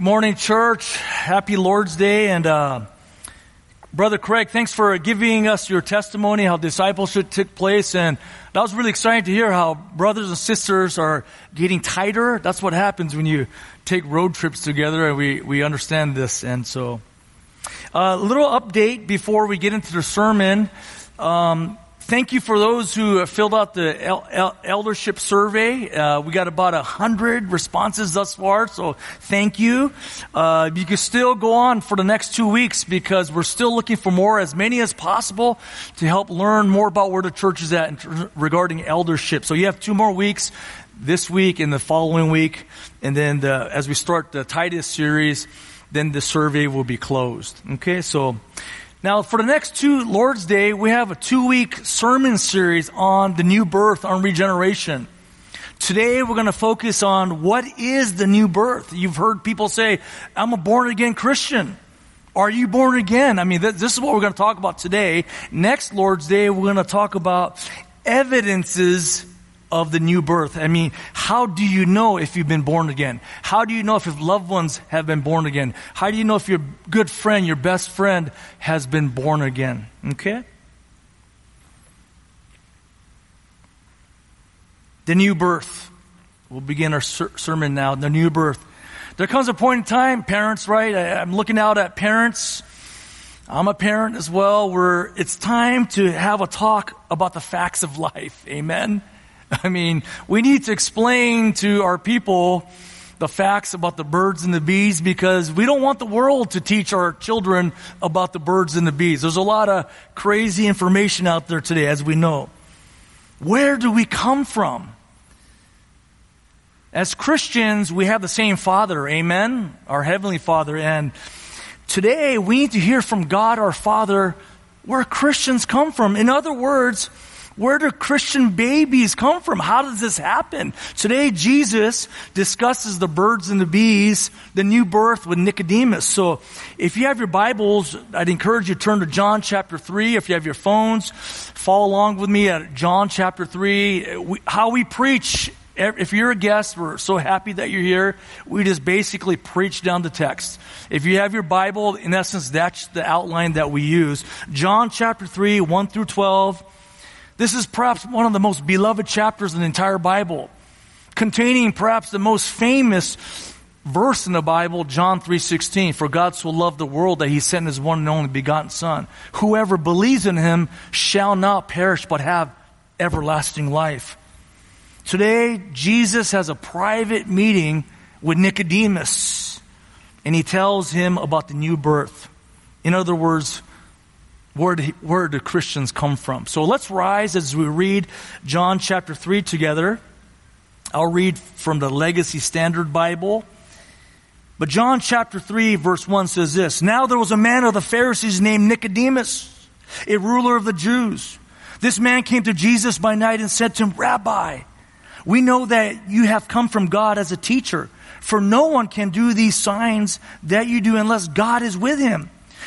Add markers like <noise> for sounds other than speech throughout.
Good morning, church. Happy Lord's Day. And uh, Brother Craig, thanks for giving us your testimony, how discipleship took place. And that was really exciting to hear how brothers and sisters are getting tighter. That's what happens when you take road trips together, and we, we understand this. And so, a uh, little update before we get into the sermon. Um, thank you for those who filled out the el- el- eldership survey. Uh, we got about a hundred responses thus far, so thank you. Uh, you can still go on for the next two weeks because we're still looking for more, as many as possible, to help learn more about where the church is at regarding eldership. So you have two more weeks, this week and the following week, and then the, as we start the Titus series, then the survey will be closed. Okay, so. Now, for the next two Lord's Day, we have a two week sermon series on the new birth, on regeneration. Today, we're going to focus on what is the new birth. You've heard people say, I'm a born again Christian. Are you born again? I mean, this is what we're going to talk about today. Next Lord's Day, we're going to talk about evidences of the new birth. I mean, how do you know if you've been born again? How do you know if your loved ones have been born again? How do you know if your good friend, your best friend has been born again? Okay? The new birth. We'll begin our ser- sermon now. The new birth. There comes a point in time, parents, right? I, I'm looking out at parents. I'm a parent as well, where it's time to have a talk about the facts of life. Amen? <laughs> I mean, we need to explain to our people the facts about the birds and the bees because we don't want the world to teach our children about the birds and the bees. There's a lot of crazy information out there today, as we know. Where do we come from? As Christians, we have the same Father, amen? Our Heavenly Father. And today we need to hear from God our Father where Christians come from. In other words, where do Christian babies come from? How does this happen? Today, Jesus discusses the birds and the bees, the new birth with Nicodemus. So, if you have your Bibles, I'd encourage you to turn to John chapter 3. If you have your phones, follow along with me at John chapter 3. We, how we preach if you're a guest, we're so happy that you're here. We just basically preach down the text. If you have your Bible, in essence, that's the outline that we use. John chapter 3, 1 through 12. This is perhaps one of the most beloved chapters in the entire Bible, containing perhaps the most famous verse in the Bible, John 3:16, for God so loved the world that he sent his one and only begotten son. Whoever believes in him shall not perish but have everlasting life. Today, Jesus has a private meeting with Nicodemus, and he tells him about the new birth. In other words, where do, where do Christians come from? So let's rise as we read John chapter 3 together. I'll read from the Legacy Standard Bible. But John chapter 3 verse 1 says this, Now there was a man of the Pharisees named Nicodemus, a ruler of the Jews. This man came to Jesus by night and said to him, Rabbi, we know that you have come from God as a teacher, for no one can do these signs that you do unless God is with him.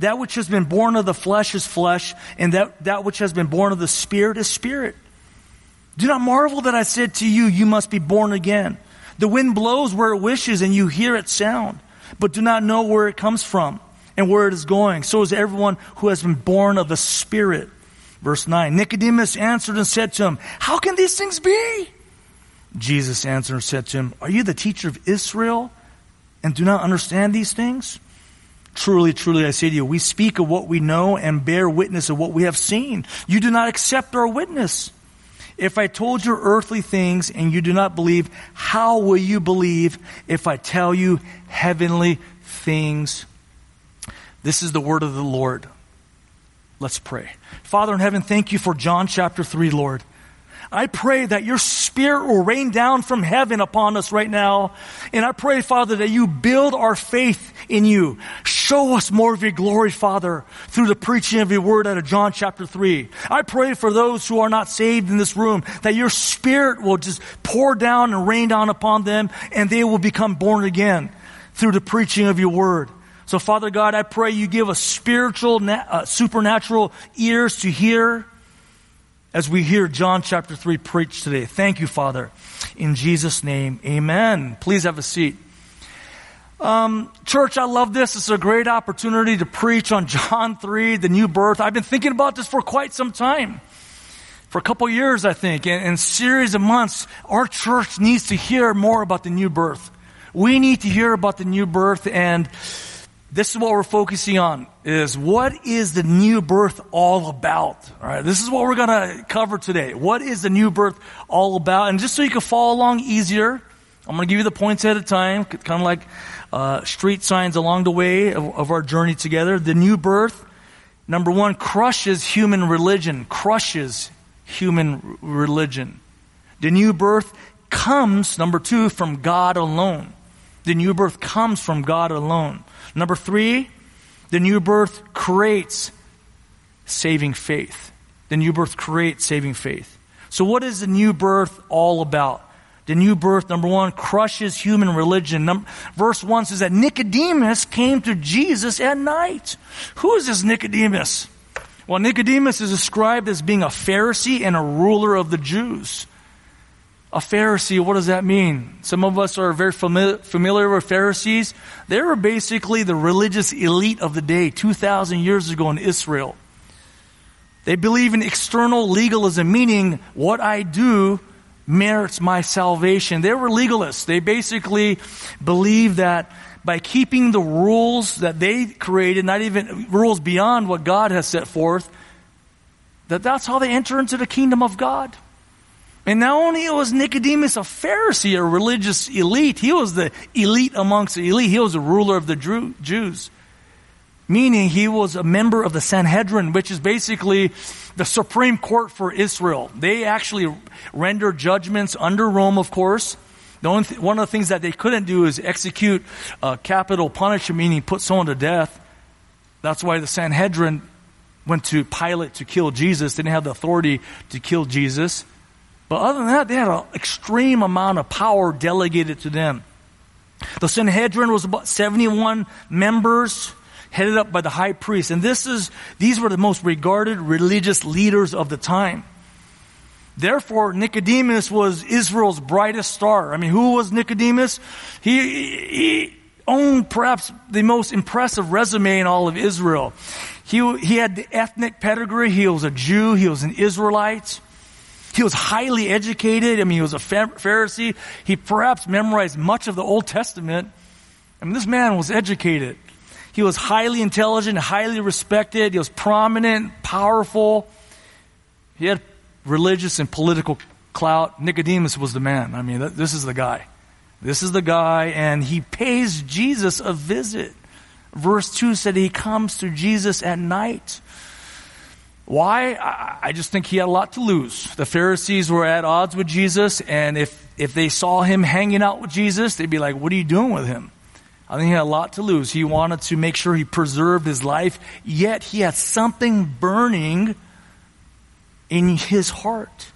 That which has been born of the flesh is flesh, and that, that which has been born of the Spirit is spirit. Do not marvel that I said to you, you must be born again. The wind blows where it wishes, and you hear its sound, but do not know where it comes from and where it is going. So is everyone who has been born of the Spirit. Verse 9 Nicodemus answered and said to him, How can these things be? Jesus answered and said to him, Are you the teacher of Israel and do not understand these things? Truly, truly, I say to you, we speak of what we know and bear witness of what we have seen. You do not accept our witness. If I told you earthly things and you do not believe, how will you believe if I tell you heavenly things? This is the word of the Lord. Let's pray. Father in heaven, thank you for John chapter 3, Lord. I pray that your spirit will rain down from heaven upon us right now. And I pray, Father, that you build our faith in you. Show us more of your glory, Father, through the preaching of your word out of John chapter 3. I pray for those who are not saved in this room that your spirit will just pour down and rain down upon them and they will become born again through the preaching of your word. So Father God, I pray you give us spiritual, uh, supernatural ears to hear as we hear John chapter 3 preached today. Thank you, Father. In Jesus' name, amen. Please have a seat. Um, church, I love this. It's a great opportunity to preach on <laughs> John 3, the new birth. I've been thinking about this for quite some time. For a couple years, I think, and in series of months, our church needs to hear more about the new birth. We need to hear about the new birth and this is what we're focusing on is what is the new birth all about? All right. This is what we're going to cover today. What is the new birth all about? And just so you can follow along easier, I'm going to give you the points at a time, kind of like uh, street signs along the way of, of our journey together. The new birth, number one, crushes human religion, crushes human religion. The new birth comes, number two, from God alone. The new birth comes from God alone. Number three, the new birth creates saving faith. The new birth creates saving faith. So, what is the new birth all about? The new birth, number one, crushes human religion. Number, verse one says that Nicodemus came to Jesus at night. Who is this Nicodemus? Well, Nicodemus is described as being a Pharisee and a ruler of the Jews. A Pharisee, what does that mean? Some of us are very fami- familiar with Pharisees. They were basically the religious elite of the day 2,000 years ago in Israel. They believe in external legalism, meaning what I do merits my salvation. They were legalists. They basically believe that by keeping the rules that they created, not even rules beyond what God has set forth, that that's how they enter into the kingdom of God. And not only was Nicodemus a Pharisee, a religious elite, he was the elite amongst the elite. He was the ruler of the Jews. Meaning he was a member of the Sanhedrin, which is basically the supreme court for Israel. They actually render judgments under Rome, of course. The Th- one of the things that they couldn't do is execute uh, capital punishment, meaning put someone to death. That's why the Sanhedrin went to Pilate to kill Jesus. They didn't have the authority to kill Jesus. But other than that, they had an extreme amount of power delegated to them. The Sanhedrin was about 71 members headed up by the high priest. And this is, these were the most regarded religious leaders of the time. Therefore, Nicodemus was Israel's brightest star. I mean, who was Nicodemus? He, he owned perhaps the most impressive resume in all of Israel. He, he had the ethnic pedigree. He was a Jew. He was an Israelite. He was highly educated. I mean, he was a Pharisee. He perhaps memorized much of the Old Testament. I mean, this man was educated. He was highly intelligent, highly respected. He was prominent, powerful. He had religious and political clout. Nicodemus was the man. I mean, this is the guy. This is the guy, and he pays Jesus a visit. Verse 2 said he comes to Jesus at night. Why? I just think he had a lot to lose. The Pharisees were at odds with Jesus, and if, if they saw him hanging out with Jesus, they'd be like, What are you doing with him? I think he had a lot to lose. He wanted to make sure he preserved his life, yet he had something burning in his heart.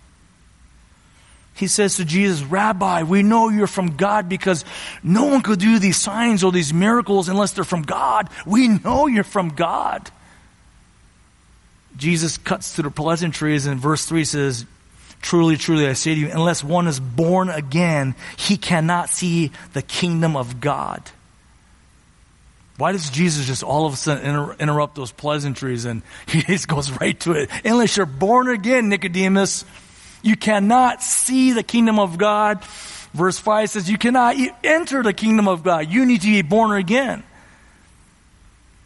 He says to Jesus, Rabbi, we know you're from God because no one could do these signs or these miracles unless they're from God. We know you're from God. Jesus cuts through the pleasantries and verse 3 says, Truly, truly, I say to you, unless one is born again, he cannot see the kingdom of God. Why does Jesus just all of a sudden inter- interrupt those pleasantries and <laughs> he just goes right to it? Unless you're born again, Nicodemus, you cannot see the kingdom of God. Verse 5 says, You cannot enter the kingdom of God. You need to be born again.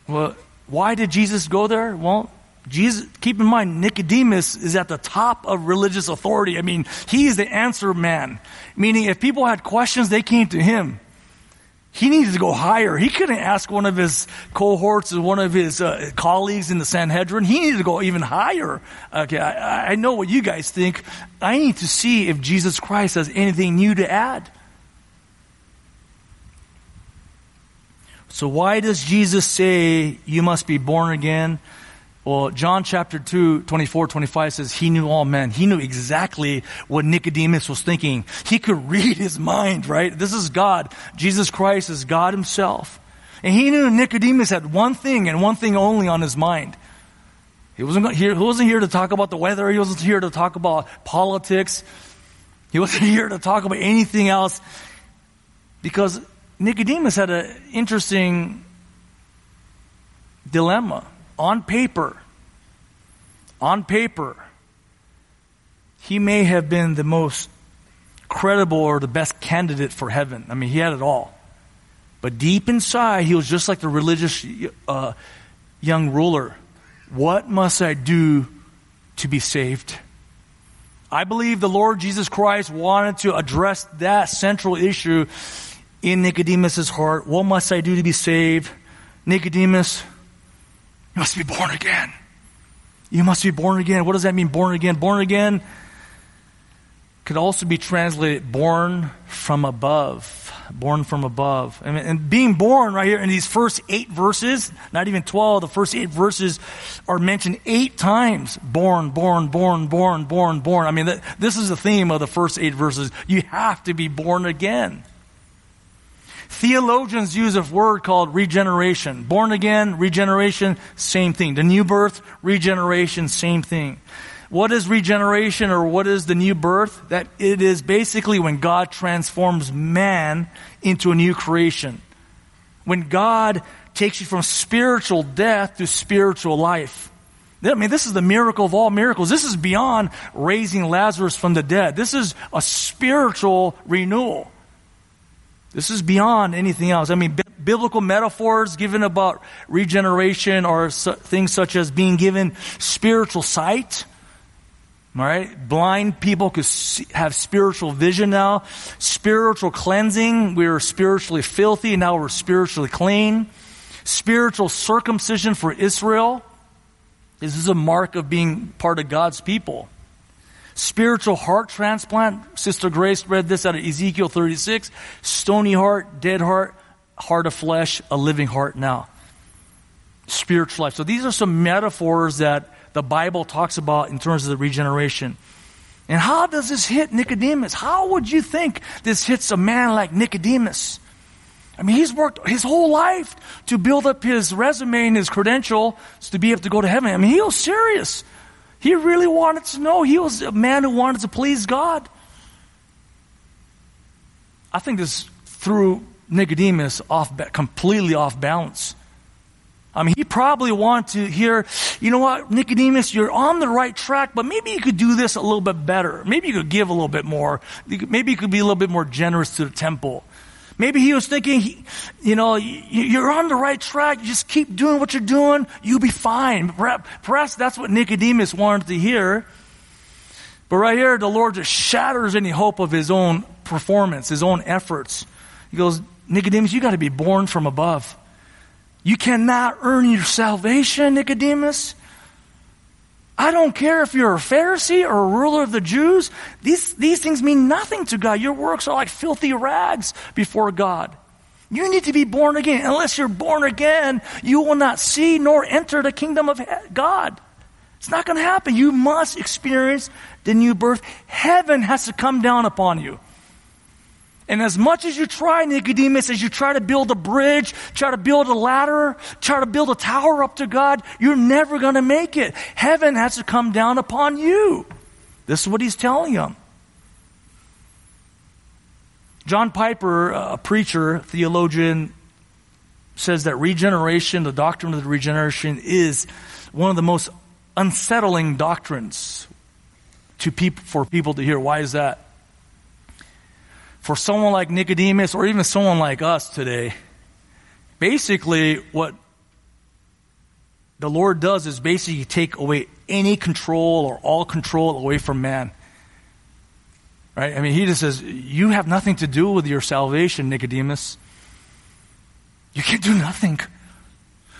Well, why did Jesus go there? Well, Jesus, keep in mind, Nicodemus is at the top of religious authority. I mean, he is the answer man. Meaning, if people had questions, they came to him. He needed to go higher. He couldn't ask one of his cohorts or one of his uh, colleagues in the Sanhedrin. He needed to go even higher. Okay, I, I know what you guys think. I need to see if Jesus Christ has anything new to add. So why does Jesus say you must be born again? Well, John chapter 2, 24, 25 says he knew all men. He knew exactly what Nicodemus was thinking. He could <laughs> read his mind, right? This is God. Jesus Christ is God himself. And he knew Nicodemus had one thing and one thing only on his mind. He wasn't here, he wasn't here to talk about the weather. He wasn't here to talk about politics. He wasn't <laughs> here to talk about anything else because Nicodemus had an interesting dilemma on paper, on paper, he may have been the most credible or the best candidate for heaven. I mean, he had it all. But deep inside, he was just like the religious uh, young ruler. What must I do to be saved? I believe the Lord Jesus Christ wanted to address that central issue in Nicodemus's heart. What must I do to be saved? Nicodemus, you must be born again. You must be born again. What does that mean, born again? Born again could also be translated born from above. Born from above. And, and being born right here in these first eight verses, not even 12, the first eight verses are mentioned eight times. Born, born, born, born, born, born. I mean, this is the theme of the first eight verses. You have to be born again. Theologians use a word called regeneration. Born again, regeneration, same thing. The new birth, regeneration, same thing. What is regeneration or what is the new birth? That it is basically when God transforms man into a new creation. When God takes you from spiritual death to spiritual life. I mean, this is the miracle of all miracles. This is beyond raising Lazarus from the dead. This is a spiritual renewal. This is beyond anything else. I mean, b- biblical metaphors given about regeneration are su- things such as being given spiritual sight. All right, blind people could see, have spiritual vision now. Spiritual cleansing, we were spiritually filthy, and now we're spiritually clean. Spiritual circumcision for Israel. This is a mark of being part of God's people. Spiritual heart transplant. Sister Grace read this out of Ezekiel 36. Stony heart, dead heart, heart of flesh, a living heart now. Spiritual life. So these are some metaphors that the Bible talks about in terms of the regeneration. And how does this hit Nicodemus? How would you think this hits a man like Nicodemus? I mean, he's worked his whole life to build up his resume and his credentials to be able to go to heaven. I mean, he was serious. He really wanted to know. He was a man who wanted to please God. I think this threw Nicodemus off, completely off balance. I mean, he probably wanted to hear, you know what, Nicodemus, you're on the right track, but maybe you could do this a little bit better. Maybe you could give a little bit more. Maybe you could be a little bit more generous to the temple. Maybe he was thinking, you know, you're on the right track. You just keep doing what you're doing. You'll be fine. Perhaps that's what Nicodemus wanted to hear. But right here, the Lord just shatters any hope of his own performance, his own efforts. He goes, Nicodemus, you got to be born from above. You cannot earn your salvation, Nicodemus. I don't care if you're a Pharisee or a ruler of the Jews. These, these things mean nothing to God. Your works are like filthy rags before God. You need to be born again. Unless you're born again, you will not see nor enter the kingdom of God. It's not going to happen. You must experience the new birth. Heaven has to come down upon you. And as much as you try, Nicodemus, as you try to build a bridge, try to build a ladder, try to build a tower up to God, you're never going to make it. Heaven has to come down upon you. This is what he's telling them. John Piper, a preacher, theologian, says that regeneration, the doctrine of the regeneration, is one of the most unsettling doctrines to people, for people to hear. Why is that? For someone like Nicodemus or even someone like us today, basically what the Lord does is basically take away any control or all control away from man. Right? I mean, he just says, You have nothing to do with your salvation, Nicodemus. You can't do nothing.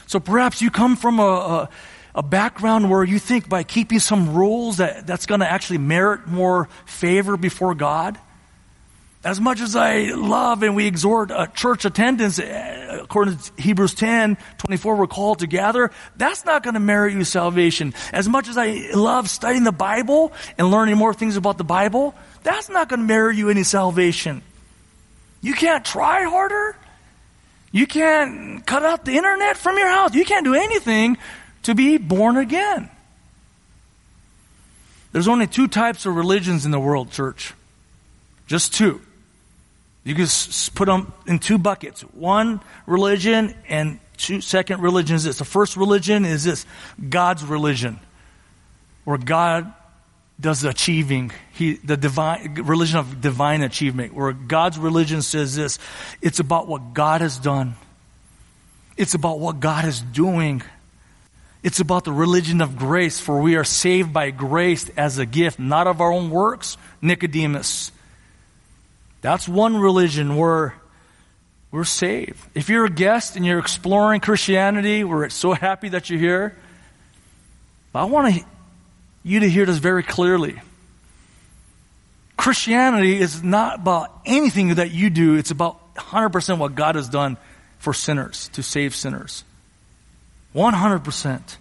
So perhaps you come from a, a, a background where you think by keeping some rules that that's going to actually merit more favor before God. As much as I love and we exhort uh, church attendance, uh, according to Hebrews 10, 24, we're called to gather, that's not going to merit you salvation. As much as I love studying the Bible and learning more things about the Bible, that's not going to merit you any salvation. You can't try harder. You can't cut out the internet from your house. You can't do anything to be born again. There's only two types of religions in the world, church. Just two. You can put them in two buckets. One religion and two, second religion is this. The first religion is this God's religion, where God does the achieving. He, the divine religion of divine achievement, where God's religion says this. It's about what God has done. It's about what God is doing. It's about the religion of grace, for we are saved by grace as a gift, not of our own works. Nicodemus. That's one religion where we're saved. If you're a guest and you're exploring Christianity, we're so happy that you're here. But I want you to hear this very clearly. Christianity is not about anything that you do, it's about 100% what God has done for sinners, to save sinners. 100%.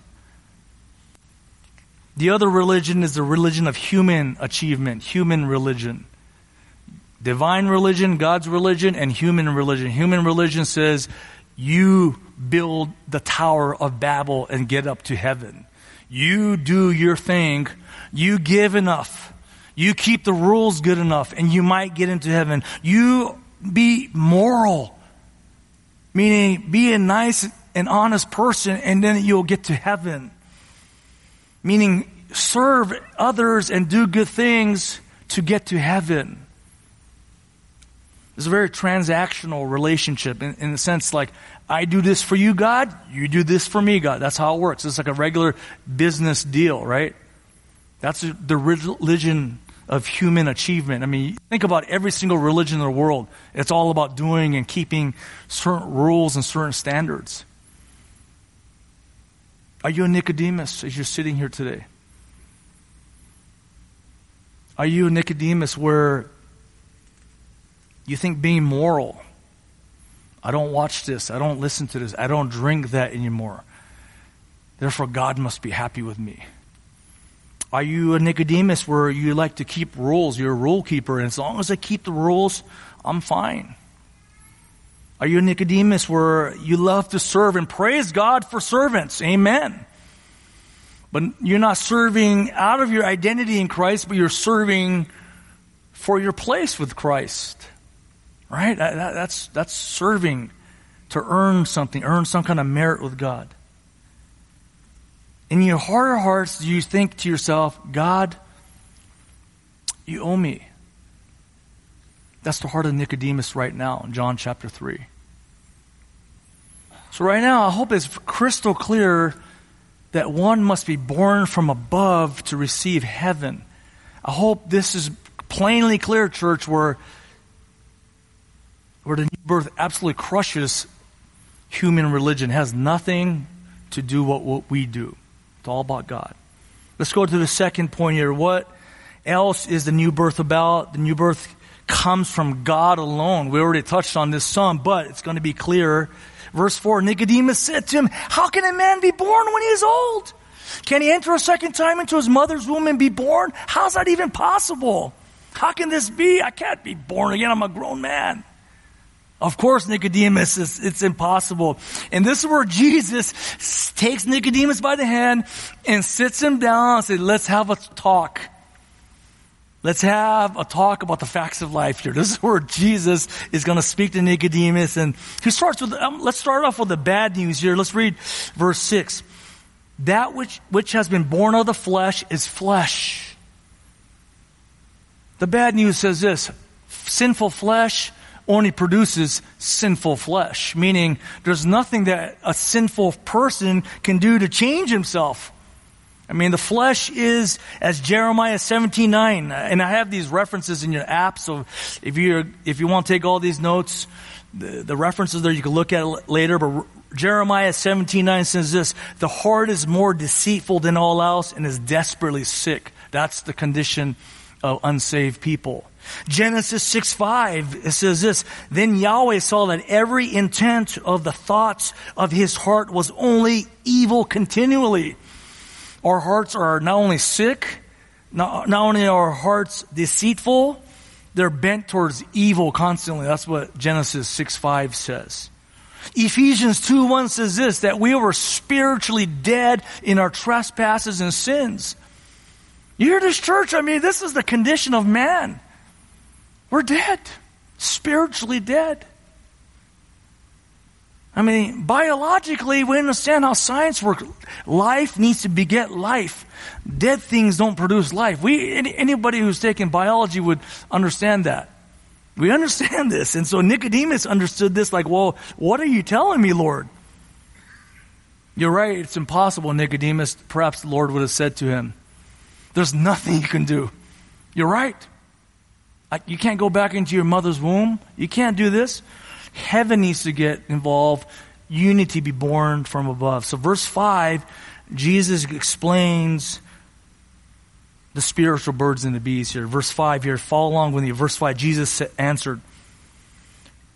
The other religion is the religion of human achievement, human religion. Divine religion, God's religion, and human religion. Human religion says you build the Tower of Babel and get up to heaven. You do your thing. You give enough. You keep the rules good enough and you might get into heaven. You be moral. Meaning be a nice and honest person and then you'll get to heaven. Meaning serve others and do good things to get to heaven. It's a very transactional relationship in, in the sense like, I do this for you, God, you do this for me, God. That's how it works. It's like a regular business deal, right? That's the religion of human achievement. I mean, think about every single religion in the world. It's all about doing and keeping certain rules and certain standards. Are you a Nicodemus as you're sitting here today? Are you a Nicodemus where you think being moral, I don't watch this, I don't listen to this, I don't drink that anymore. Therefore, God must be happy with me. Are you a Nicodemus where you like to keep rules? You're a rule keeper, and as long as I keep the rules, I'm fine. Are you a Nicodemus where you love to serve and praise God for servants? Amen. But you're not serving out of your identity in Christ, but you're serving for your place with Christ. Right? That, that, that's, that's serving to earn something, earn some kind of merit with God. In your heart of hearts, you think to yourself, God, you owe me? That's the heart of Nicodemus right now in John chapter 3. So, right now, I hope it's crystal clear that one must be born from above to receive heaven. I hope this is plainly clear, church, where where the new birth absolutely crushes human religion, has nothing to do with what we do. It's all about God. Let's go to the second point here. What else is the new birth about? The new birth comes from God alone. We already touched on this some, but it's going to be clearer. Verse 4 Nicodemus said to him, How can a man be born when he is old? Can he enter a second time into his mother's womb and be born? How's that even possible? How can this be? I can't be born again. I'm a grown man. Of course, Nicodemus is, it's impossible. And this is where Jesus takes Nicodemus by the hand and sits him down and says, let's have a talk. Let's have a talk about the facts of life here. This is where Jesus is going to speak to Nicodemus and he starts with, um, let's start off with the bad news here. Let's read verse six. That which, which has been born of the flesh is flesh. The bad news says this, sinful flesh only produces sinful flesh, meaning there's nothing that a sinful person can do to change himself. I mean, the flesh is, as Jeremiah 17, 9, and I have these references in your app, so if you if you want to take all these notes, the, the references there, you can look at it later, but Jeremiah 17 9 says this The heart is more deceitful than all else and is desperately sick. That's the condition of unsaved people. Genesis 6 5, it says this Then Yahweh saw that every intent of the thoughts of his heart was only evil continually. Our hearts are not only sick, not, not only are our hearts deceitful, they're bent towards evil constantly. That's what Genesis 6 5 says. Ephesians 2 1 says this that we were spiritually dead in our trespasses and sins. You hear this church? I mean, this is the condition of man. We're dead, spiritually dead. I mean, biologically, we understand how science works. Life needs to beget life. Dead things don't produce life. We, anybody who's taken biology would understand that. We <laughs> understand this. And so Nicodemus understood this like, well, what are you telling me, Lord? You're right. It's impossible, Nicodemus. Perhaps the Lord would have said to him, there's nothing you can do. You're right. You can't go back into your mother's womb. You can't do this. Heaven needs to get involved. Unity be born from above. So, verse 5, Jesus explains the spiritual birds and the bees here. Verse 5 here, follow along with me. Verse 5, Jesus answered,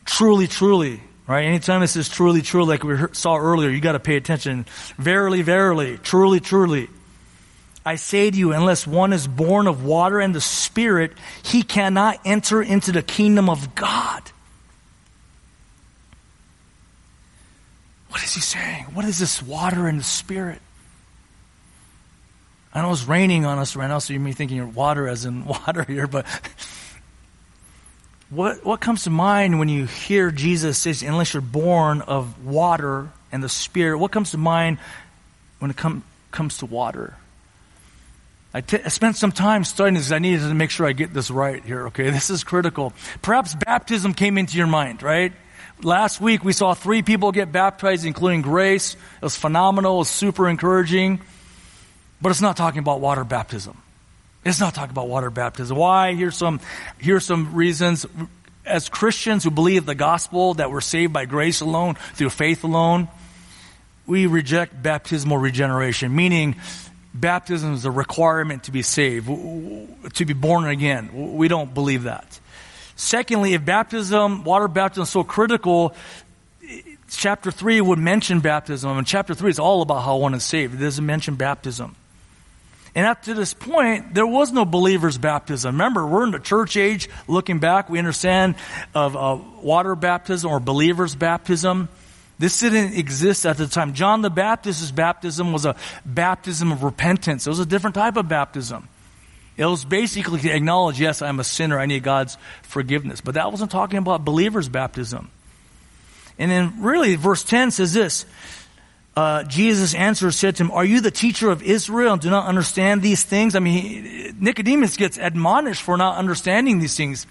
Truly, truly, right? Anytime it says truly, truly, like we saw earlier, you got to pay attention. Verily, verily, truly, truly. I say to you, unless one is born of water and the Spirit, he cannot enter into the kingdom of God. What is he saying? What is this water and the Spirit? I know it's raining on us right now, so you may be thinking water as in <laughs> water here, but what, what comes to mind when you hear Jesus say, unless you're born of water and the Spirit, what comes to mind when it com- comes to water? I, t- I spent some time studying this. I needed to make sure I get this right here, okay? This is critical. Perhaps baptism came into your mind, right? Last week we saw three people get baptized, including Grace. It was phenomenal. It was super encouraging. But it's not talking about water baptism. It's not talking about water baptism. Why? Here's some, here's some reasons. As Christians who believe the gospel that we're saved by grace alone, through faith alone, we reject baptismal regeneration, meaning baptism is a requirement to be saved, to be born again. We don't believe that. Secondly, if baptism, water baptism is so critical, chapter 3 would mention baptism, and chapter 3 is all about how one is saved. It doesn't mention baptism. And up to this point, there was no believer's baptism. Remember, we're in the church age. Looking back, we understand of uh, water baptism or believer's baptism. This didn't exist at the time. John the Baptist's baptism was a baptism of repentance. It was a different type of baptism. It was basically to acknowledge, yes, I'm a sinner. I need God's forgiveness. But that wasn't talking about believer's baptism. And then really, verse 10 says this. Uh, Jesus answered, said to him, Are you the teacher of Israel and do not understand these things? I mean, he, Nicodemus gets admonished for not understanding these things.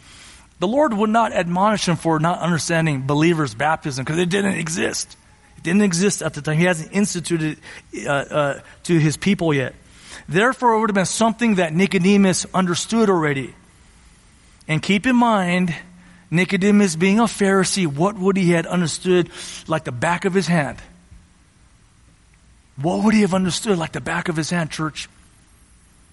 The Lord would not admonish him for not understanding believers' baptism because it didn't exist. It didn't exist at the time. He hasn't instituted uh, uh, to his people yet. Therefore, it would have been something that Nicodemus understood already. And keep in mind, Nicodemus being a Pharisee, what would he have understood like the back of his hand? What would he have understood like the back of his hand, church?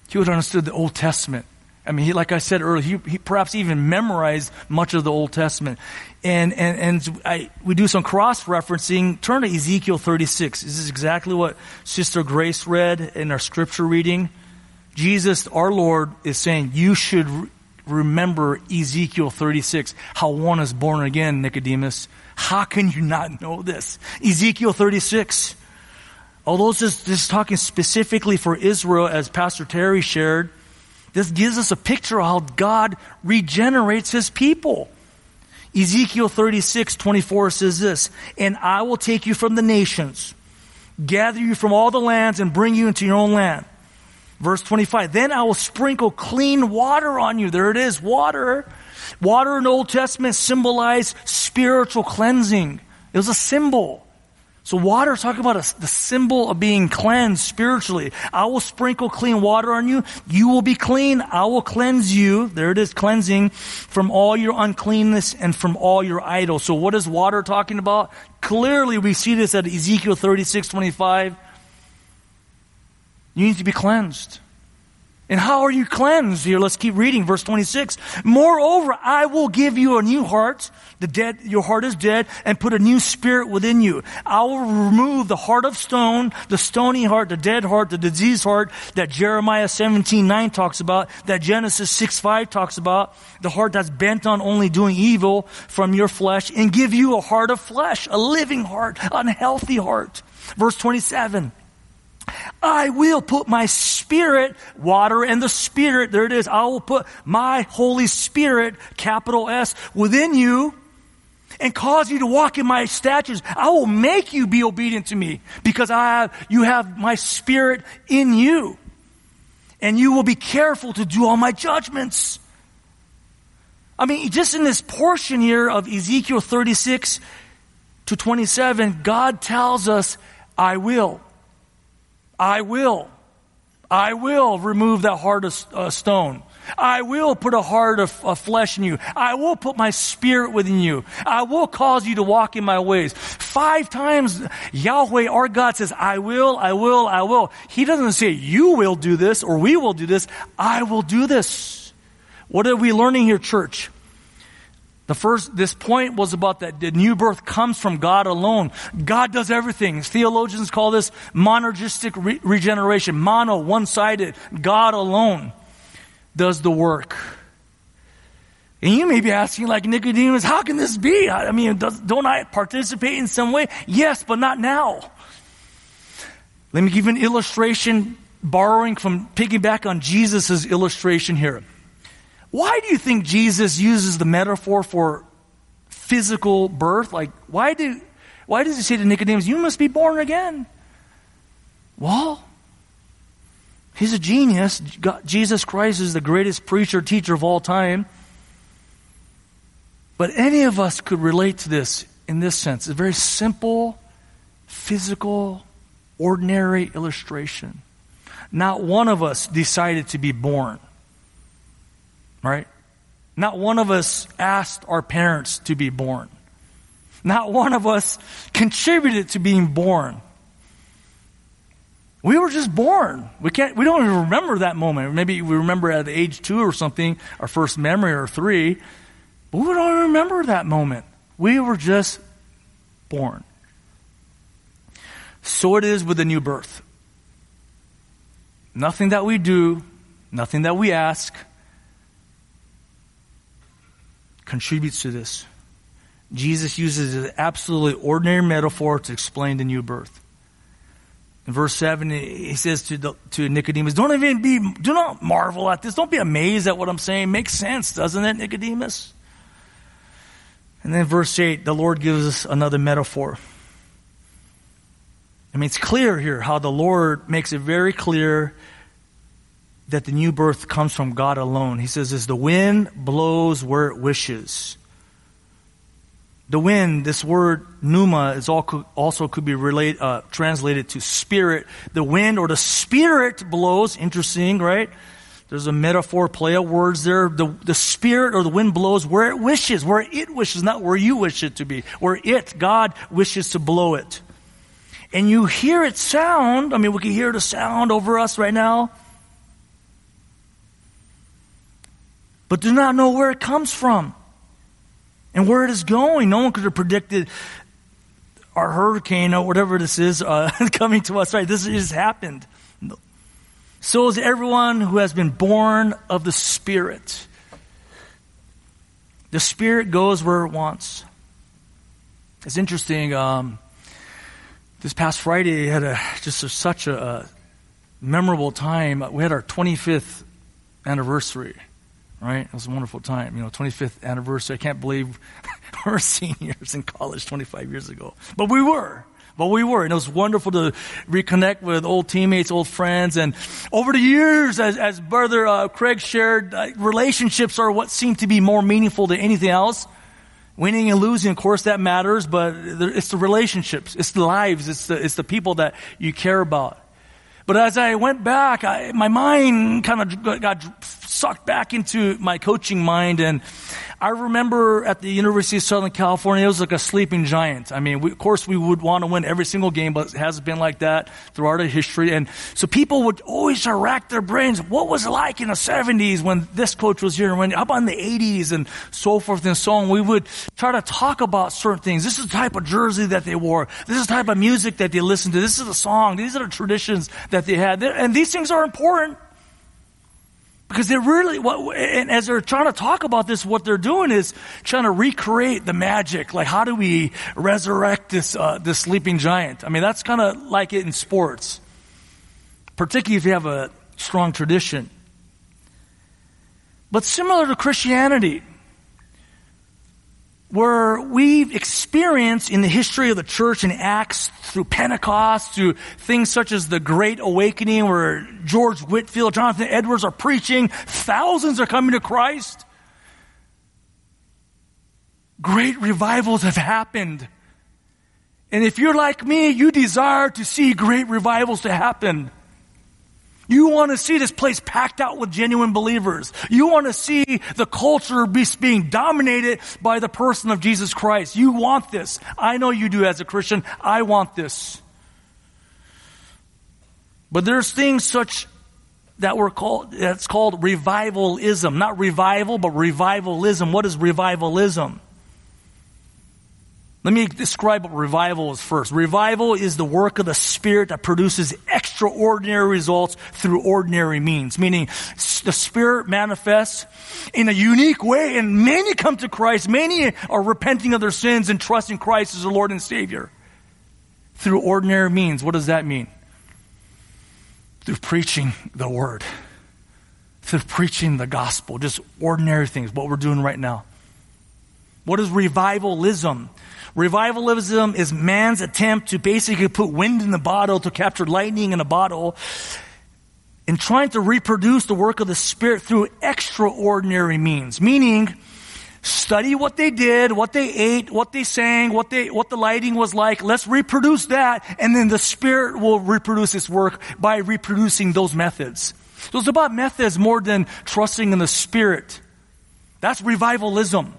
He would have understood the Old Testament. I mean, he, like I said earlier, he, he, perhaps even memorized much of the Old Testament. And, and, and I, we do some cross referencing. Turn to Ezekiel 36. This is exactly what Sister Grace read in our scripture reading. Jesus, our Lord, is saying, You should re- remember Ezekiel 36, how one is born again, Nicodemus. How can you not know this? Ezekiel 36. Although this is, this is talking specifically for Israel, as Pastor Terry shared, this gives us a picture of how God regenerates his people. Ezekiel 36, 24 says this, And I will take you from the nations, gather you from all the lands, and bring you into your own land. Verse 25, Then I will sprinkle clean water on you. There it is, water. Water in the Old Testament symbolized spiritual cleansing. It was a symbol. So water is talking about a, the symbol of being cleansed spiritually. I will sprinkle clean water on you. You will be clean. I will cleanse you. There it is, cleansing from all your uncleanness and from all your idols. So what is water talking about? Clearly we see this at Ezekiel 36, 25. You need to be cleansed. And how are you cleansed? Here, let's keep reading verse 26. Moreover, I will give you a new heart. The dead, your heart is dead and put a new spirit within you. I will remove the heart of stone, the stony heart, the dead heart, the diseased heart that Jeremiah 17, 9 talks about, that Genesis 6, 5 talks about, the heart that's bent on only doing evil from your flesh and give you a heart of flesh, a living heart, an healthy heart. Verse 27. I will put my spirit, water and the spirit, there it is. I will put my Holy Spirit, capital S, within you and cause you to walk in my statutes. I will make you be obedient to me because I have, you have my spirit in you. And you will be careful to do all my judgments. I mean, just in this portion here of Ezekiel 36 to 27, God tells us, I will. I will. I will remove that heart of uh, stone. I will put a heart of, of, flesh in you. I will put my spirit within you. I will cause you to walk in my ways. Five times Yahweh, our God says, I will, I will, I will. He doesn't say, you will do this or we will do this. I will do this. What are we learning here, church? The first, this point was about that the new birth comes from God alone. God does everything. Theologians call this monergistic re- regeneration. Mono, one-sided. God alone does the work. And you may be asking, like Nicodemus, how can this be? I mean, does, don't I participate in some way? Yes, but not now. Let me give an illustration, borrowing from, piggyback on Jesus' illustration here. Why do you think Jesus uses the metaphor for physical birth? Like, why do, why does he say to Nicodemus, you must be born again? Well, he's a genius. God, Jesus Christ is the greatest preacher, teacher of all time. But any of us could relate to this in this sense. It's a very simple, physical, ordinary illustration. Not one of us decided to be born. Right? Not one of us asked our parents to be born. Not one of us contributed to being born. We were just born. We can't, we don't even remember that moment. Maybe we remember at age two or something, our first memory or three, but we don't remember that moment. We were just born. So it is with the new birth. Nothing that we do, nothing that we ask, contributes to this. Jesus uses an absolutely ordinary metaphor to explain the new birth. In verse 7, he says to, the, to Nicodemus, don't even be, do not marvel at this. Don't be amazed at what I'm saying. Makes sense, doesn't it, Nicodemus? And then verse 8, the Lord gives us another metaphor. I mean, it's clear here how the Lord makes it very clear that the new birth comes from God alone. He says, as the wind blows where it wishes. The wind, this word pneuma, is also could be relate, uh, translated to spirit. The wind or the spirit blows. Interesting, right? There's a metaphor, play of words there. The, the spirit or the wind blows where it wishes, where it wishes, not where you wish it to be. Where it, God, wishes to blow it. And you hear it sound. I mean, we can hear the sound over us right now. But do not know where it comes from and where it is going. No one could have predicted our hurricane or whatever this is uh, <laughs> coming to us. Right, this just happened. So is everyone who has been born of the Spirit. The Spirit goes where it wants. It's interesting. Um, this past Friday, had a, just a, such a, a memorable time. We had our 25th anniversary right? It was a wonderful time. You know, 25th anniversary. I can't believe <laughs> we're seniors in college 25 years ago. But we were. But we were. And it was wonderful to reconnect with old teammates, old friends. And over the years, as, as Brother uh, Craig shared, uh, relationships are what seem to be more meaningful than anything else. Winning and losing, of course, that matters, but it's the relationships, it's the lives, it's the, it's the people that you care about. But as I went back, I, my mind kind of got sucked back into my coaching mind and I remember at the University of Southern California, it was like a sleeping giant. I mean, we, of course, we would want to win every single game, but it hasn't been like that throughout our history. And so people would always rack their brains. What was it like in the 70s when this coach was here? And when, about in the 80s and so forth and so on? We would try to talk about certain things. This is the type of jersey that they wore. This is the type of music that they listened to. This is the song. These are the traditions that they had. And these things are important. Because they're really, and as they're trying to talk about this, what they're doing is trying to recreate the magic. Like, how do we resurrect this, uh, this sleeping giant? I mean, that's kind of like it in sports, particularly if you have a strong tradition. But similar to Christianity, where we've experienced in the history of the church in Acts through Pentecost, through things such as the Great Awakening where George Whitefield, Jonathan Edwards are preaching, thousands are coming to Christ. Great revivals have happened. And if you're like me, you desire to see great revivals to happen. You want to see this place packed out with genuine believers. You want to see the culture be, being dominated by the person of Jesus Christ. You want this. I know you do as a Christian. I want this. But there's things such that were called, that's called revivalism. Not revival, but revivalism. What is revivalism? Let me describe what revival is first. Revival is the work of the Spirit that produces extraordinary results through ordinary means, meaning the Spirit manifests in a unique way and many come to Christ. Many are repenting of their sins and trusting Christ as the Lord and Savior through ordinary means. What does that mean? Through preaching the Word, through preaching the gospel, just ordinary things, what we're doing right now. What is revivalism? Revivalism is man's attempt to basically put wind in the bottle to capture lightning in a bottle and trying to reproduce the work of the Spirit through extraordinary means. Meaning, study what they did, what they ate, what they sang, what they, what the lighting was like. Let's reproduce that and then the Spirit will reproduce its work by reproducing those methods. So it's about methods more than trusting in the Spirit. That's revivalism.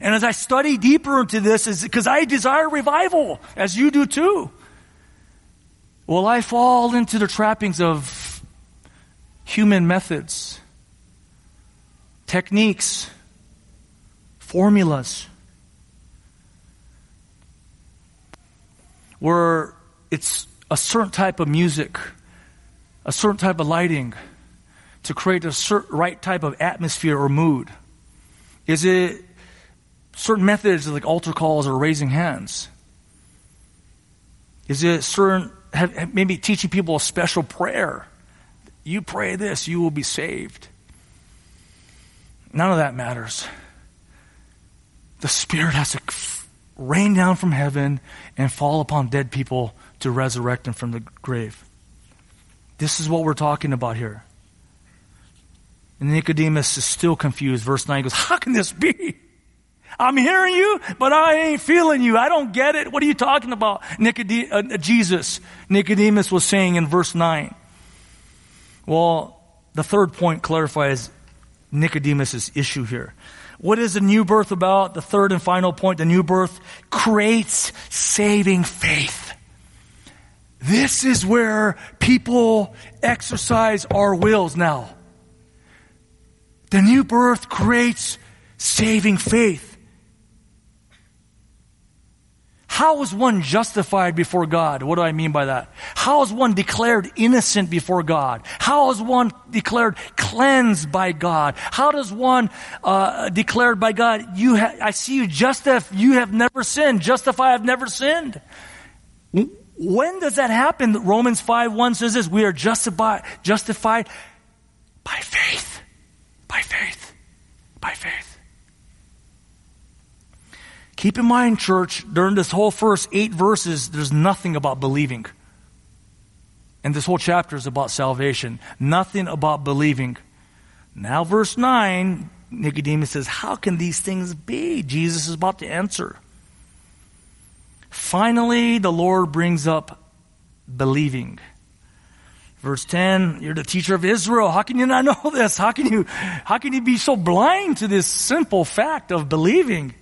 And as I study deeper into this, is because I desire revival, as you do too. Will I fall into the trappings of human methods, techniques, formulas, where it's a certain type of music, a certain type of lighting to create a certain right type of atmosphere or mood? Is it certain methods like altar calls or raising hands? Is it certain, have, maybe teaching people a special prayer? You pray this, you will be saved. None of that matters. The Spirit has to rain down from heaven and fall upon dead people to resurrect them from the grave. This is what we're talking about here. And Nicodemus is still confused. Verse 9 goes, How can this be? I'm hearing you, but I ain't feeling you. I don't get it. What are you talking about? Nicodem- uh, Jesus, Nicodemus was saying in verse 9. Well, the third point clarifies Nicodemus' issue here. What is the new birth about? The third and final point, the new birth creates saving faith. This is where people exercise our wills now. The new birth creates saving faith. How is one justified before God? What do I mean by that? How is one declared innocent before God? How is one declared cleansed by God? How does one uh, declared by God? You, ha- I see you justify. You have never sinned. Justify. I've never sinned. When does that happen? Romans five one says this: We are justified justified by faith, by faith, by faith. Keep in mind, church, during this whole first eight verses, there's nothing about believing. And this whole chapter is about salvation. Nothing about believing. Now, verse 9, Nicodemus says, How can these things be? Jesus is about to answer. Finally, the Lord brings up believing. Verse 10, you're the teacher of Israel. How can you not know this? How can you, how can you be so blind to this simple fact of believing?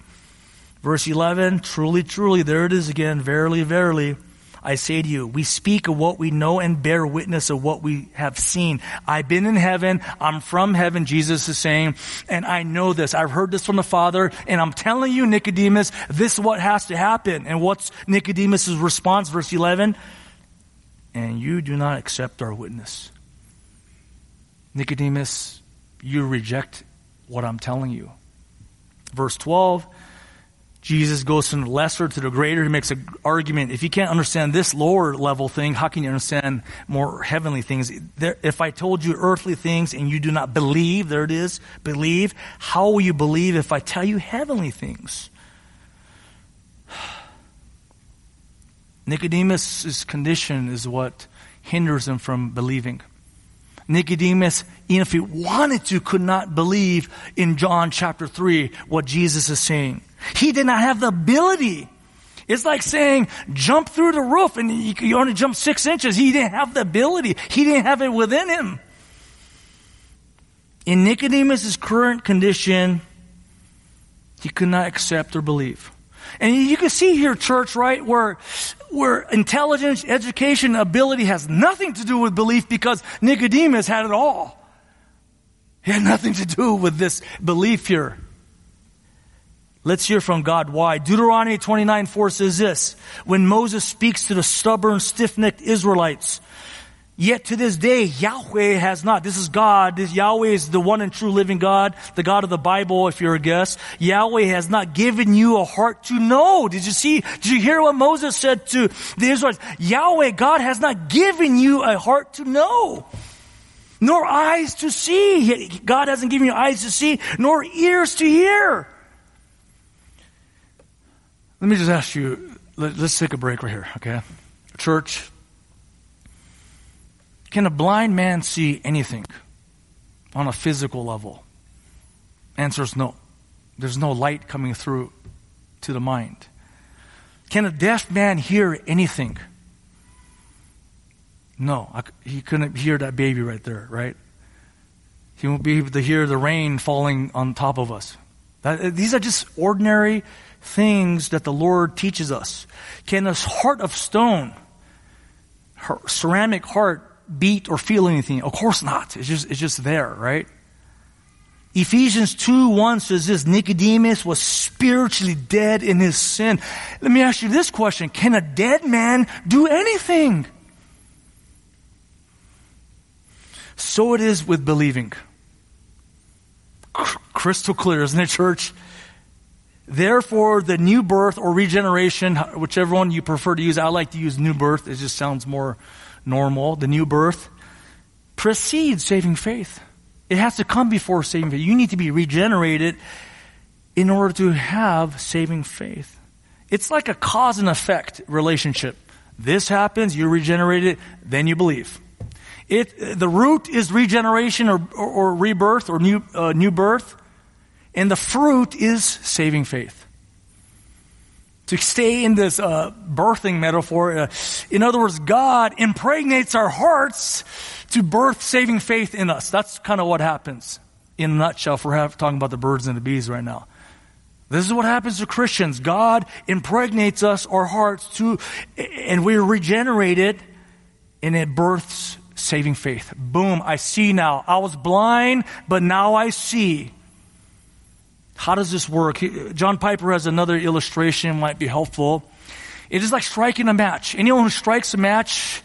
Verse 11, truly, truly, there it is again. Verily, verily, I say to you, we speak of what we know and bear witness of what we have seen. I've been in heaven. I'm from heaven, Jesus is saying, and I know this. I've heard this from the Father, and I'm telling you, Nicodemus, this is what has to happen. And what's Nicodemus' response? Verse 11, and you do not accept our witness. Nicodemus, you reject what I'm telling you. Verse 12, Jesus goes from the lesser to the greater. He makes an argument. If you can't understand this lower level thing, how can you understand more heavenly things? There, if I told you earthly things and you do not believe, there it is, believe, how will you believe if I tell you heavenly things? <sighs> Nicodemus' condition is what hinders him from believing. Nicodemus, even if he wanted to, could not believe in John chapter 3 what Jesus is saying. He did not have the ability. It's like saying, jump through the roof and you only jump six inches. He didn't have the ability. He didn't have it within him. In Nicodemus' current condition, he could not accept or believe. And you can see here, church, right, where, where intelligence, education, ability has nothing to do with belief because Nicodemus had it all. He had nothing to do with this belief here. Let's hear from God why. Deuteronomy 29 4 says this, when Moses speaks to the stubborn, stiff-necked Israelites, Yet to this day, Yahweh has not. This is God. This Yahweh is the one and true living God, the God of the Bible, if you're a guest. Yahweh has not given you a heart to know. Did you see? Did you hear what Moses said to the Israelites? Yahweh, God has not given you a heart to know, nor eyes to see. God hasn't given you eyes to see, nor ears to hear. Let me just ask you, let, us take a break right here, okay? Church, can a blind man see anything on a physical level? Answer is no. There's no light coming through to the mind. Can a deaf man hear anything? No, I, he couldn't hear that baby right there, right? He won't be able to hear the rain falling on top of us. That, these are just ordinary things that the Lord teaches us. Can this heart of stone, ceramic heart, beat or feel anything? Of course not. It's just, it's just there, right? Ephesians 2 1 says this Nicodemus was spiritually dead in his sin. Let me ask you this question Can a dead man do anything? So it is with believing. Crystal clear, isn't it, church? Therefore, the new birth or regeneration, whichever one you prefer to use, I like to use new birth. It just sounds more normal. The new birth precedes saving faith. It has to come before saving faith. You need to be regenerated in order to have saving faith. It's like a cause and effect relationship. This happens, you're regenerated, then you believe. It, the root is regeneration or, or, or rebirth or new, uh, new birth. And the fruit is saving faith. To stay in this uh, birthing metaphor, uh, in other words, God impregnates our hearts to birth saving faith in us. That's kind of what happens in a nutshell if we're talking about the birds and the bees right now. This is what happens to Christians. God impregnates us, our hearts, to, and we're regenerated, and it births saving faith. Boom, I see now. I was blind, but now I see. How does this work? John Piper has another illustration, might be helpful. It is like striking a match. Anyone who strikes a match,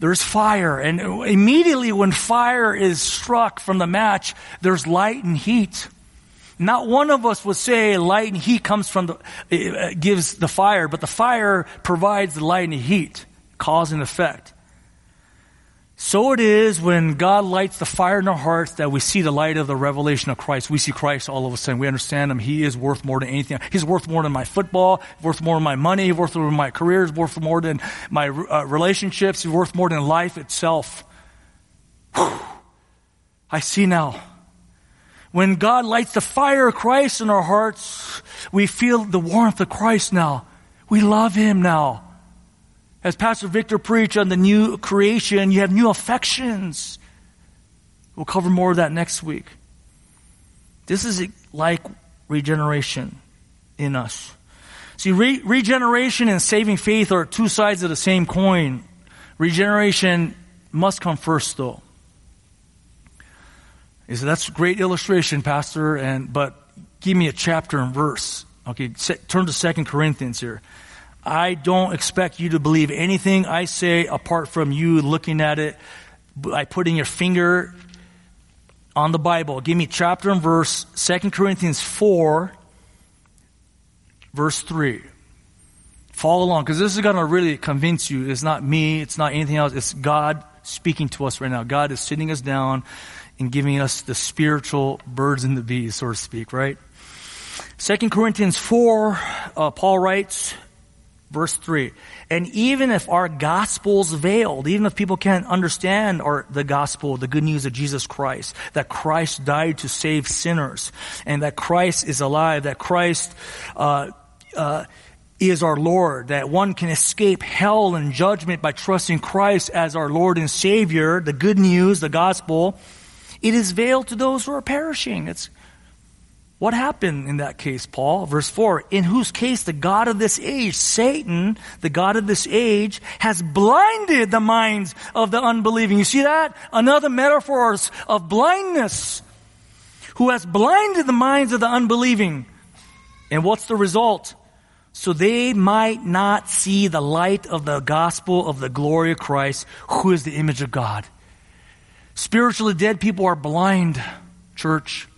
there's fire. And immediately when fire is struck from the match, there's light and heat. Not one of us would say light and heat comes from the, uh, gives the fire, but the fire provides the light and heat, cause and effect. So it is when God lights the fire in our hearts that we see the light of the revelation of Christ. We see Christ all of a sudden. We understand Him. He is worth more than anything. He's worth more than my football, worth more than my money, worth more than my career, worth more than my uh, relationships, He's worth more than life itself. Whew. I see now. When God lights the fire of Christ in our hearts, we feel the warmth of Christ now. We love Him now. As Pastor Victor preached on the new creation, you have new affections. We'll cover more of that next week. This is like regeneration in us. See, re- regeneration and saving faith are two sides of the same coin. Regeneration must come first, though. He said, that's a great illustration, Pastor, and, but give me a chapter and verse. Okay, turn to Second Corinthians here. I don't expect you to believe anything I say apart from you looking at it by putting your finger on the Bible. Give me chapter and verse, Second Corinthians 4, verse 3. Follow along, because this is going to really convince you. It's not me, it's not anything else, it's God speaking to us right now. God is sitting us down and giving us the spiritual birds and the bees, so to speak, right? Second Corinthians 4, uh, Paul writes, verse 3, and even if our gospel's veiled, even if people can't understand our, the gospel, the good news of Jesus Christ, that Christ died to save sinners, and that Christ is alive, that Christ, uh, uh, is our Lord, that one can escape hell and judgment by trusting Christ as our Lord and Savior, the good news, the gospel, it is veiled to those who are perishing. It's what happened in that case, Paul? Verse 4 In whose case the God of this age, Satan, the God of this age, has blinded the minds of the unbelieving. You see that? Another metaphor of blindness. Who has blinded the minds of the unbelieving. And what's the result? So they might not see the light of the gospel of the glory of Christ, who is the image of God. Spiritually dead people are blind, church.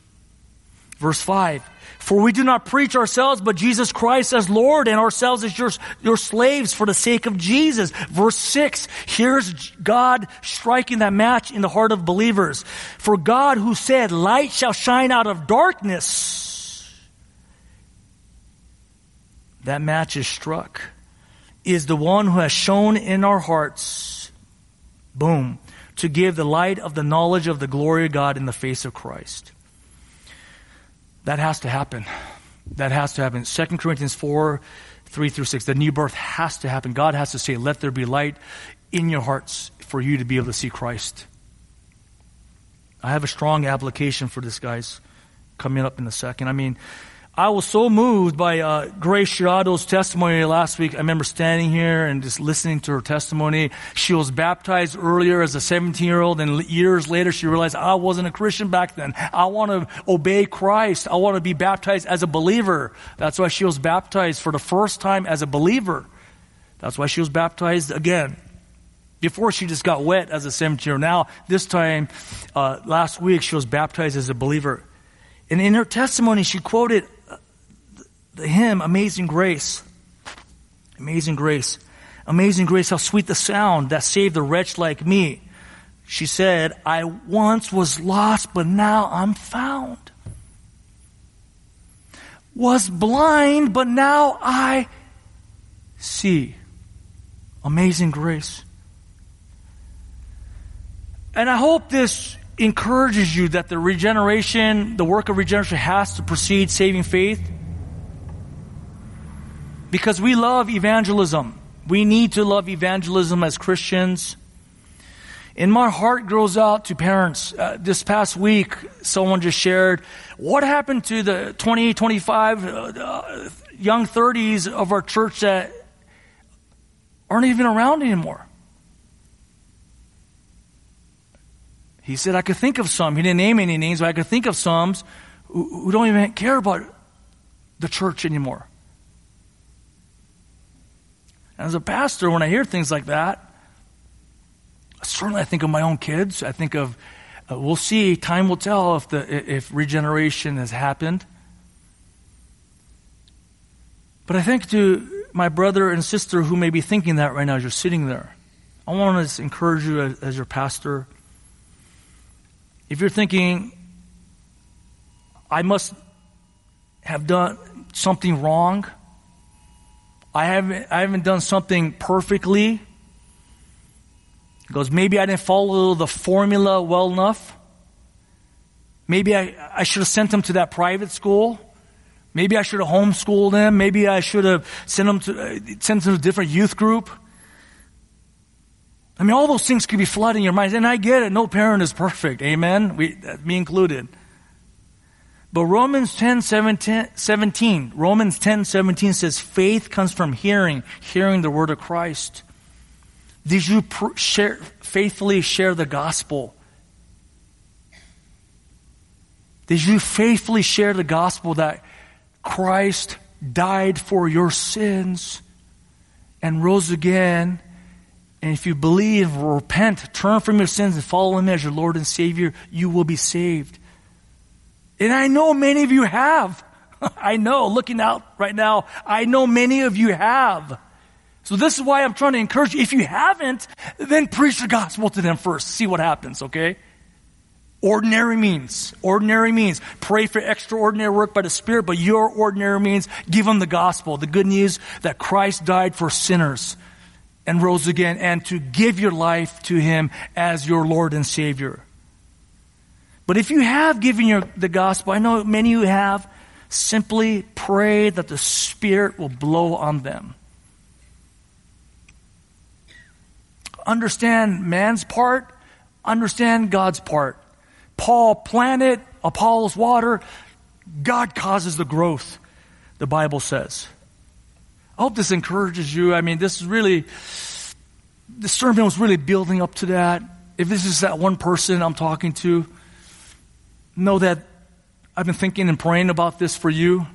Verse 5. For we do not preach ourselves, but Jesus Christ as Lord, and ourselves as your, your slaves for the sake of Jesus. Verse 6. Here's God striking that match in the heart of believers. For God who said, Light shall shine out of darkness. That match is struck. Is the one who has shown in our hearts, boom, to give the light of the knowledge of the glory of God in the face of Christ. That has to happen. That has to happen. 2 Corinthians 4, 3 through 6. The new birth has to happen. God has to say, let there be light in your hearts for you to be able to see Christ. I have a strong application for this, guys, coming up in a second. I mean, I was so moved by uh, Grace Shirado's testimony last week. I remember standing here and just listening to her testimony. She was baptized earlier as a 17 year old, and years later she realized I wasn't a Christian back then. I want to obey Christ. I want to be baptized as a believer. That's why she was baptized for the first time as a believer. That's why she was baptized again. Before she just got wet as a 17 year old. Now, this time, uh, last week, she was baptized as a believer. And in her testimony, she quoted the hymn, Amazing Grace. Amazing Grace. Amazing Grace, how sweet the sound that saved a wretch like me. She said, I once was lost, but now I'm found. Was blind, but now I see. Amazing grace. And I hope this encourages you that the regeneration, the work of regeneration has to precede saving faith because we love evangelism. We need to love evangelism as Christians. And my heart grows out to parents. Uh, this past week, someone just shared, what happened to the 20, 25, uh, young 30s of our church that aren't even around anymore? He said, I could think of some. He didn't name any names, but I could think of some who, who don't even care about the church anymore. As a pastor, when I hear things like that, certainly I think of my own kids. I think of, uh, we'll see, time will tell if, the, if regeneration has happened. But I think to my brother and sister who may be thinking that right now as you're sitting there, I want to encourage you as, as your pastor. If you're thinking, I must have done something wrong, I haven't, I haven't done something perfectly. He goes, maybe I didn't follow the formula well enough. Maybe I, I should have sent him to that private school. Maybe I should have homeschooled him. Maybe I should have sent him to, uh, sent him to a different youth group. I mean, all those things could be flooding your mind. And I get it. No parent is perfect. Amen. We, me included. But Romans 10, 17, 17, Romans 10, 17 says faith comes from hearing, hearing the word of Christ. Did you pr- share, faithfully share the gospel? Did you faithfully share the gospel that Christ died for your sins and rose again? And if you believe, repent, turn from your sins and follow Him as your Lord and Savior, you will be saved. And I know many of you have. <laughs> I know, looking out right now, I know many of you have. So this is why I'm trying to encourage you. If you haven't, then preach the gospel to them first. See what happens, okay? Ordinary means. Ordinary means. Pray for extraordinary work by the Spirit, but your ordinary means give them the gospel, the good news that Christ died for sinners and rose again, and to give your life to Him as your Lord and Savior. But if you have given your, the gospel, I know many you have, simply pray that the Spirit will blow on them. Understand man's part, understand God's part. Paul planted, Apollos water, God causes the growth, the Bible says. I hope this encourages you. I mean, this is really, the sermon was really building up to that. If this is that one person I'm talking to, know that I've been thinking and praying about this for you.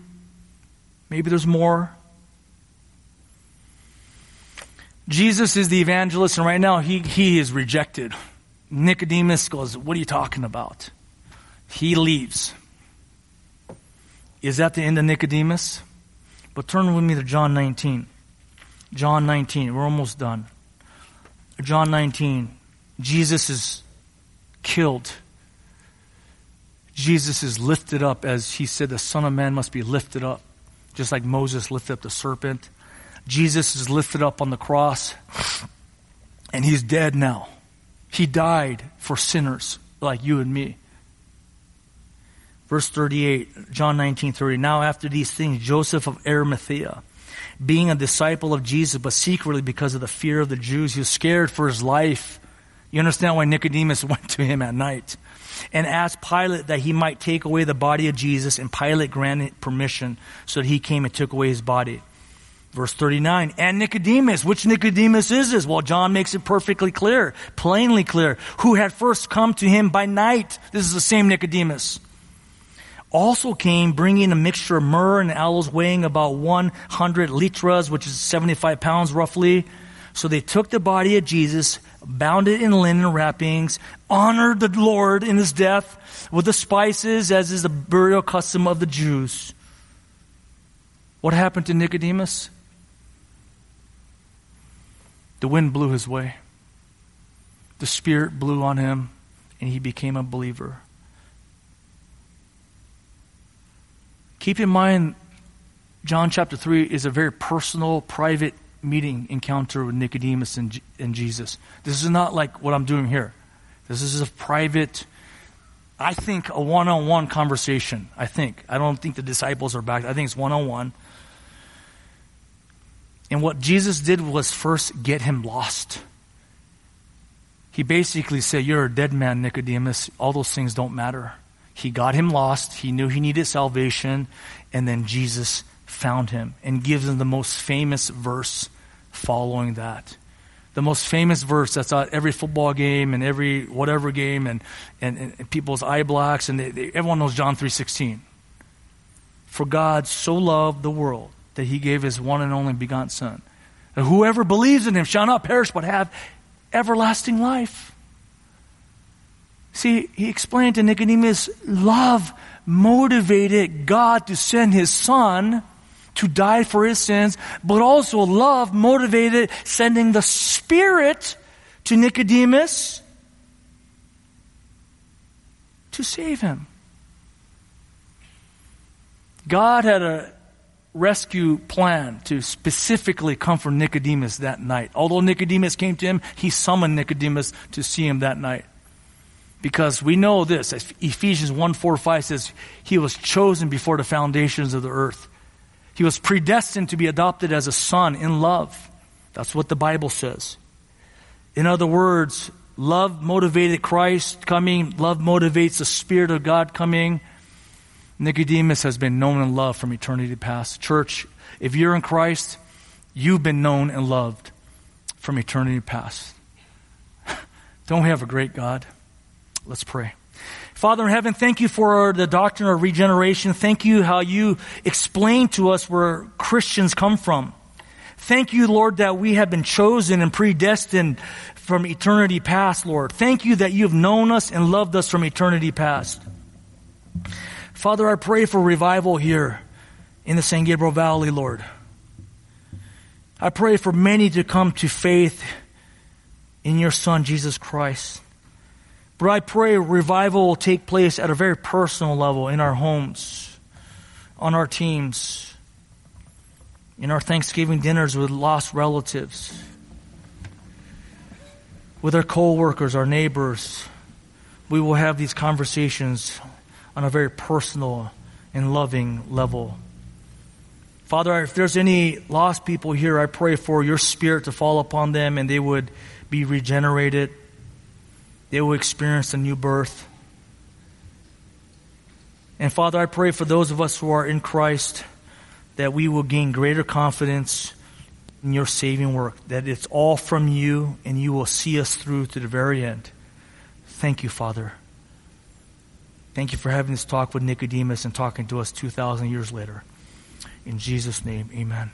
Maybe there's more. Jesus is the evangelist, and right now he, he is rejected. Nicodemus goes, What are you talking about? He leaves. Is that the end of Nicodemus? But turn with me to John 19. John 19. We're almost done. John 19. Jesus is killed Jesus is lifted up as he said, the Son of Man must be lifted up, just like Moses lifted up the serpent. Jesus is lifted up on the cross, and he's dead now. He died for sinners like you and me. Verse 38, John 19, 30. Now after these things, Joseph of Arimathea, being a disciple of Jesus, but secretly because of the fear of the Jews, he was scared for his life. You understand why Nicodemus <laughs> went to him at night and asked Pilate that he might take away the body of Jesus, and Pilate granted permission, so that he came and took away his body. Verse 39, and Nicodemus, which Nicodemus is this? Well, John makes it perfectly clear, plainly clear, who had first come to him by night. This is the same Nicodemus. Also came bringing a mixture of myrrh and aloes weighing about 100 litras, which is 75 pounds roughly. So they took the body of Jesus, bound it in linen wrappings, honored the Lord in his death with the spices, as is the burial custom of the Jews. What happened to Nicodemus? The wind blew his way. The Spirit blew on him, and he became a believer. Keep in mind, John chapter 3 is a very personal, private meeting encounter with Nicodemus and, and Jesus. This is not like what I'm doing here. This is a private, I think, a one on one conversation. I think. I don't think the disciples are back. I think it's one on one. And what Jesus did was first get him lost. He basically said, You're a dead man, Nicodemus. All those things don't matter. He got him lost. He knew he needed salvation. And then Jesus found him and gives him the most famous verse following that. The most famous verse that's at every football game and every whatever game and, and, and people's eye blocks and they, they, everyone knows John 3.16. For God so loved the world that he gave his one and only begotten son. That whoever believes in him shall not perish but have everlasting life. See, he explained to Nicodemus, love motivated God to send his son to die for his sins, but also love motivated sending the Spirit to Nicodemus to save him. God had a rescue plan to specifically comfort Nicodemus that night. Although Nicodemus came to him, he summoned Nicodemus to see him that night. Because we know this, Ephesians 1 4 5 says, He was chosen before the foundations of the earth. He was predestined to be adopted as a son in love. That's what the Bible says. In other words, love motivated Christ coming, love motivates the Spirit of God coming. Nicodemus has been known and loved from eternity past. Church, if you're in Christ, you've been known and loved from eternity past. <laughs> Don't we have a great God? Let's pray. Father in heaven, thank you for the doctrine of regeneration. Thank you how you explain to us where Christians come from. Thank you, Lord, that we have been chosen and predestined from eternity past, Lord. Thank you that you have known us and loved us from eternity past. Father, I pray for revival here in the San Gabriel Valley, Lord. I pray for many to come to faith in your Son, Jesus Christ. But I pray revival will take place at a very personal level in our homes, on our teams, in our Thanksgiving dinners with lost relatives, with our co-workers, our neighbors. We will have these conversations on a very personal and loving level. Father, if there's any lost people here, I pray for your spirit to fall upon them and they would be regenerated they will experience a new birth. And Father, I pray for those of us who are in Christ that we will gain greater confidence in your saving work, that it's all from you and you will see us through to the very end. Thank you, Father. Thank you for having this talk with Nicodemus and talking to us 2,000 years later. In Jesus' name, amen.